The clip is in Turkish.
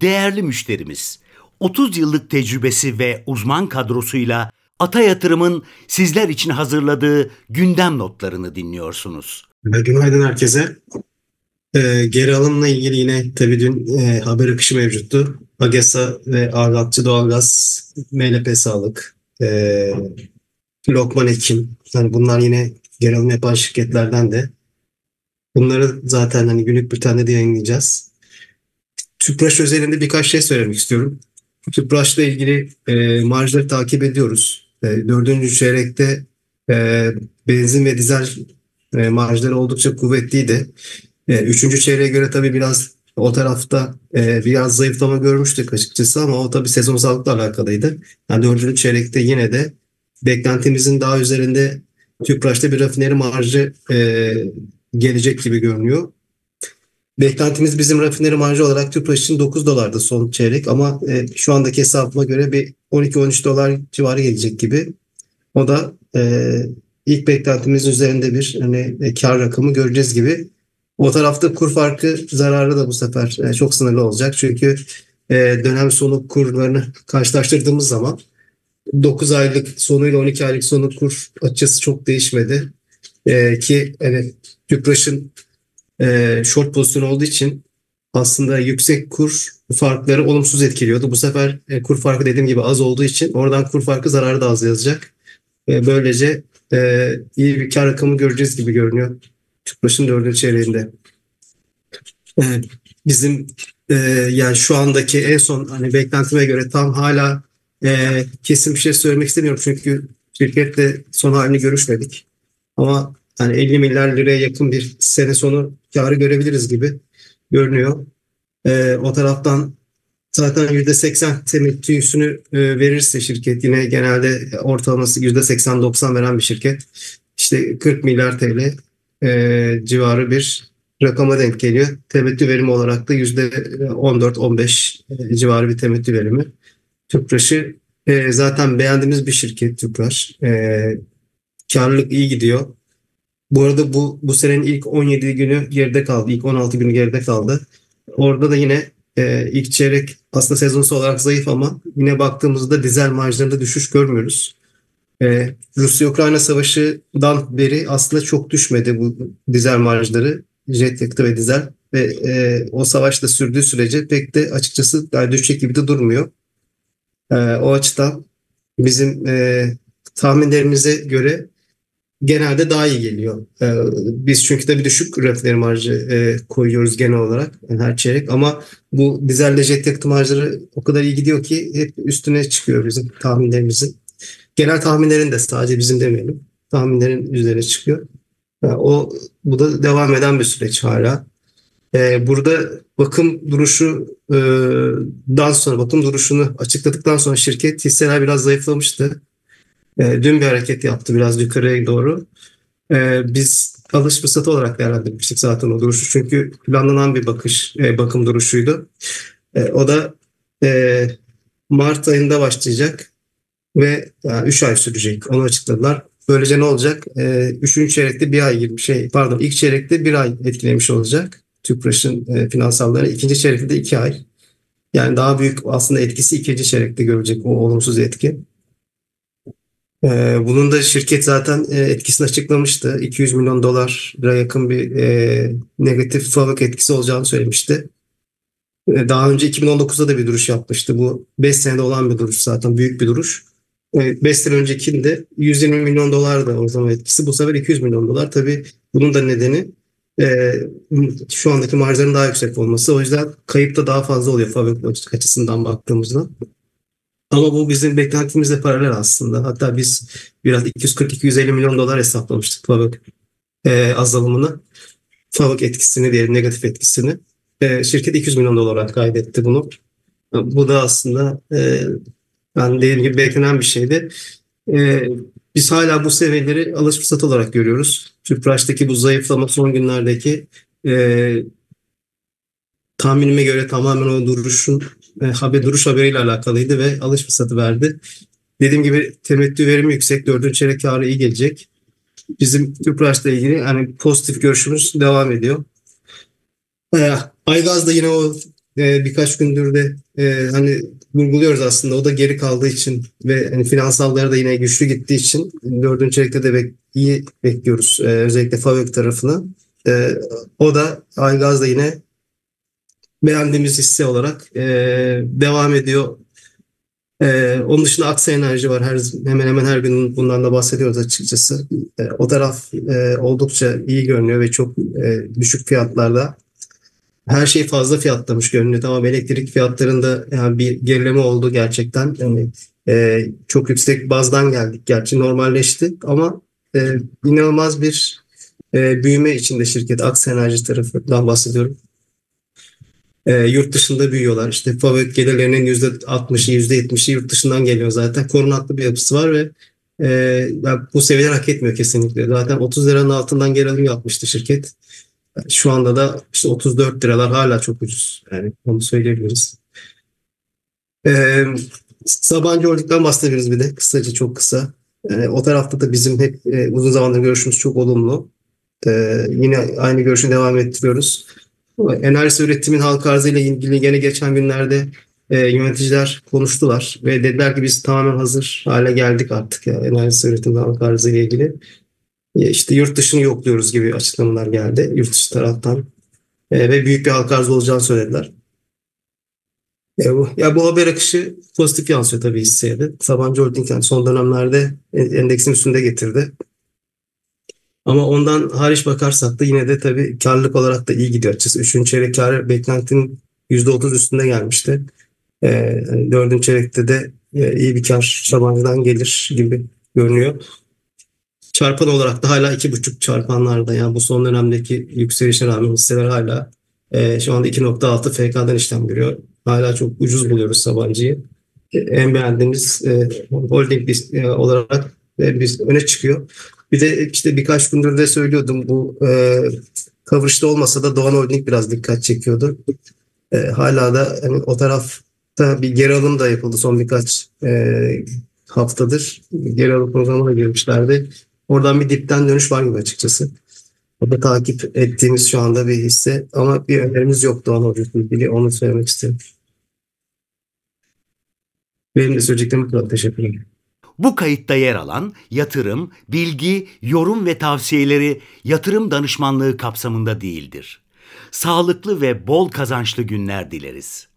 Değerli müşterimiz, 30 yıllık tecrübesi ve uzman kadrosuyla Ata Yatırım'ın sizler için hazırladığı gündem notlarını dinliyorsunuz. Günaydın herkese. E, geri alımla ilgili yine tabii dün e, haber akışı mevcuttu. AGESA ve Argatçı Doğalgaz, MLP Sağlık, e, Lokman Ekim. Yani bunlar yine geri alım yapan şirketlerden de. Bunları zaten hani günlük bir tane de yayınlayacağız. Tüpraş özelinde birkaç şey söylemek istiyorum. Tüpraş'la ilgili e, marjları takip ediyoruz. E, dördüncü çeyrekte e, benzin ve dizel e, marjları oldukça kuvvetliydi. E, üçüncü çeyreğe göre tabii biraz o tarafta e, biraz zayıflama görmüştük açıkçası ama o tabii sezonsallıkla alakalıydı. Yani dördüncü çeyrekte yine de beklentimizin daha üzerinde Tüpraş'ta bir rafineri marjı e, gelecek gibi görünüyor. Beklentimiz bizim rafineri marjı olarak Tüpraş için 9 dolardı son çeyrek ama e, şu andaki hesabıma göre bir 12-13 dolar civarı gelecek gibi. O da e, ilk beklentimizin üzerinde bir hani e, kar rakamı göreceğiz gibi. O tarafta kur farkı zararı da bu sefer e, çok sınırlı olacak. Çünkü e, dönem sonu kurlarını karşılaştırdığımız zaman 9 aylık sonuyla 12 aylık sonu kur açısı çok değişmedi. E, ki hani Tüpraş'ın e, short pozisyon olduğu için aslında yüksek kur farkları olumsuz etkiliyordu. Bu sefer e, kur farkı dediğim gibi az olduğu için oradan kur farkı zararı da az yazacak. E, böylece e, iyi bir kar rakamı göreceğiz gibi görünüyor. Tüpraş'ın dördüncü çeyreğinde. E, bizim e, yani şu andaki en son hani beklentime göre tam hala e, kesin bir şey söylemek istemiyorum çünkü şirketle son halini görüşmedik. Ama yani 50 milyar liraya yakın bir sene sonu karı görebiliriz gibi görünüyor. E, o taraftan zaten %80 temettüsünü e, verirse şirket yine genelde ortalaması %80-90 veren bir şirket. İşte 40 milyar TL e, civarı bir rakama denk geliyor. Temettü verimi olarak da %14-15 e, civarı bir temettü verimi. Tüpraş'ı e, zaten beğendiğimiz bir şirket Tüpraş. E, karlılık iyi gidiyor. Bu arada bu bu senenin ilk 17 günü geride kaldı. İlk 16 günü geride kaldı. Orada da yine e, ilk çeyrek aslında sezonsal olarak zayıf ama yine baktığımızda dizel marjlarında düşüş görmüyoruz. E, Rusya-Ukrayna savaşından beri aslında çok düşmedi bu dizel marjları. Jet yakıtı ve dizel. Ve e, o savaşta sürdüğü sürece pek de açıkçası yani düşecek gibi de durmuyor. E, o açıdan bizim e, tahminlerimize göre genelde daha iyi geliyor. Ee, biz çünkü bir düşük rafineri marjı e, koyuyoruz genel olarak her çeyrek ama bu dizelle jet yakıtı marjları o kadar iyi gidiyor ki hep üstüne çıkıyor bizim tahminlerimizin. Genel tahminlerin de sadece bizim demeyelim. Tahminlerin üzerine çıkıyor. Yani o bu da devam eden bir süreç hala. Ee, burada bakım duruşu e, dan sonra bakım duruşunu açıkladıktan sonra şirket hisseler biraz zayıflamıştı. E, dün bir hareket yaptı biraz yukarıya doğru. E, biz alış fırsatı olarak değerlendirmiştik zaten o duruşu. Çünkü planlanan bir bakış, e, bakım duruşuydu. E, o da e, Mart ayında başlayacak ve 3 yani ay sürecek. Onu açıkladılar. Böylece ne olacak? E, üçüncü çeyrekte bir ay gibi şey, pardon ilk çeyrekte bir ay etkilemiş olacak. Tüpraş'ın e, finansalları. ikinci çeyrekte de iki ay. Yani daha büyük aslında etkisi ikinci çeyrekte görecek o olumsuz etki. Ee, bunun da şirket zaten e, etkisini açıklamıştı. 200 milyon dolara yakın bir e, negatif fabrik etkisi olacağını söylemişti. E, daha önce 2019'da da bir duruş yapmıştı. Bu 5 senede olan bir duruş zaten büyük bir duruş. 5 sene öncekinde 120 milyon dolar da o zaman etkisi. Bu sefer 200 milyon dolar. Tabii bunun da nedeni şu andaki marjların daha yüksek olması. O yüzden kayıp da daha fazla oluyor fabrik açısından baktığımızda. Ama bu bizim beklentimizle paralel aslında. Hatta biz biraz 240-250 milyon dolar hesaplamıştık FAVÖK e, azalımını. FAVÖK etkisini diyelim, negatif etkisini. E, şirket 200 milyon dolar olarak kaydetti bunu. Bu da aslında e, ben dediğim gibi beklenen bir şeydi. E, biz hala bu seviyeleri alış fırsatı olarak görüyoruz. Tüpraş'taki bu zayıflama son günlerdeki e, tahminime göre tamamen o duruşun e, haber duruş haberiyle alakalıydı ve alış fırsatı verdi. Dediğim gibi temettü verimi yüksek. Dördüncü çeyrek karı iyi gelecek. Bizim Tüpraş'la ilgili hani pozitif görüşümüz devam ediyor. E, Aygaz da yine o e, birkaç gündür de e, hani vurguluyoruz aslında. O da geri kaldığı için ve hani finansalları da yine güçlü gittiği için dördüncü çeyrekte de bek, iyi bekliyoruz. E, özellikle Favök tarafını. E, o da Aygaz da yine beğendiğimiz hisse olarak e, devam ediyor. E, onun dışında Aksa Enerji var. Her, hemen hemen her gün bundan da bahsediyoruz açıkçası. E, o taraf e, oldukça iyi görünüyor ve çok e, düşük fiyatlarda. Her şey fazla fiyatlamış görünüyor. Tamam elektrik fiyatlarında yani bir gerileme oldu gerçekten. Yani, e, çok yüksek bazdan geldik. Gerçi normalleşti ama e, inanılmaz bir e, büyüme içinde şirket. Aksa Enerji tarafından bahsediyorum e, yurt dışında büyüyorlar. İşte fabrik gelirlerinin %60'ı, %70'i yurt dışından geliyor zaten. Korunaklı bir yapısı var ve e, yani bu seviyeler hak etmiyor kesinlikle. Zaten 30 liranın altından geri alım yapmıştı şirket. Şu anda da işte 34 liralar hala çok ucuz. Yani onu söyleyebiliriz. Ee, Sabancı Holding'den bahsedebiliriz bir de. Kısaca çok kısa. Yani o tarafta da bizim hep e, uzun zamandır görüşümüz çok olumlu. Ee, yine aynı görüşü devam ettiriyoruz. Enerji üretimin halk arzı ile ilgili gene geçen günlerde e, yöneticiler konuştular ve dediler ki biz tamamen hazır hale geldik artık ya enerji üretim halk arzı ile ilgili. E, işte yurt dışını yokluyoruz gibi açıklamalar geldi yurt dışı taraftan e, ve büyük bir halk arzı olacağını söylediler. Ya bu, ya bu haber akışı pozitif yansıyor tabii hisseye de. Sabancı Holding yani son dönemlerde endeksin üstünde getirdi. Ama ondan hariç bakarsak da yine de tabii karlılık olarak da iyi gidiyor açıkçası. Üçüncü çeyrek karı beklentinin %30 üstünde gelmişti. E, dördüncü çeyrekte de e, iyi bir kar Sabancı'dan gelir gibi görünüyor. Çarpan olarak da hala iki buçuk çarpanlarda yani bu son dönemdeki yükselişe rağmen hisseler hala e, şu anda 2.6 FK'dan işlem görüyor. Hala çok ucuz buluyoruz Sabancı'yı. E, en beğendiğimiz e, holding e, olarak biz öne çıkıyor. Bir de işte birkaç gündür de söylüyordum bu e, coverage'da olmasa da Doğan Holding biraz dikkat çekiyordu. E, hala da hani o tarafta bir geri alım da yapıldı son birkaç e, haftadır. Geri alım programına girmişlerdi. Oradan bir dipten dönüş var gibi açıkçası. O da takip ettiğimiz şu anda bir hisse ama bir önerimiz yok Doğan Holding'le ilgili onu söylemek istedim. Benim de söyleyeceklerim bu kadar. Teşekkür ederim. Bu kayıtta yer alan yatırım, bilgi, yorum ve tavsiyeleri yatırım danışmanlığı kapsamında değildir. Sağlıklı ve bol kazançlı günler dileriz.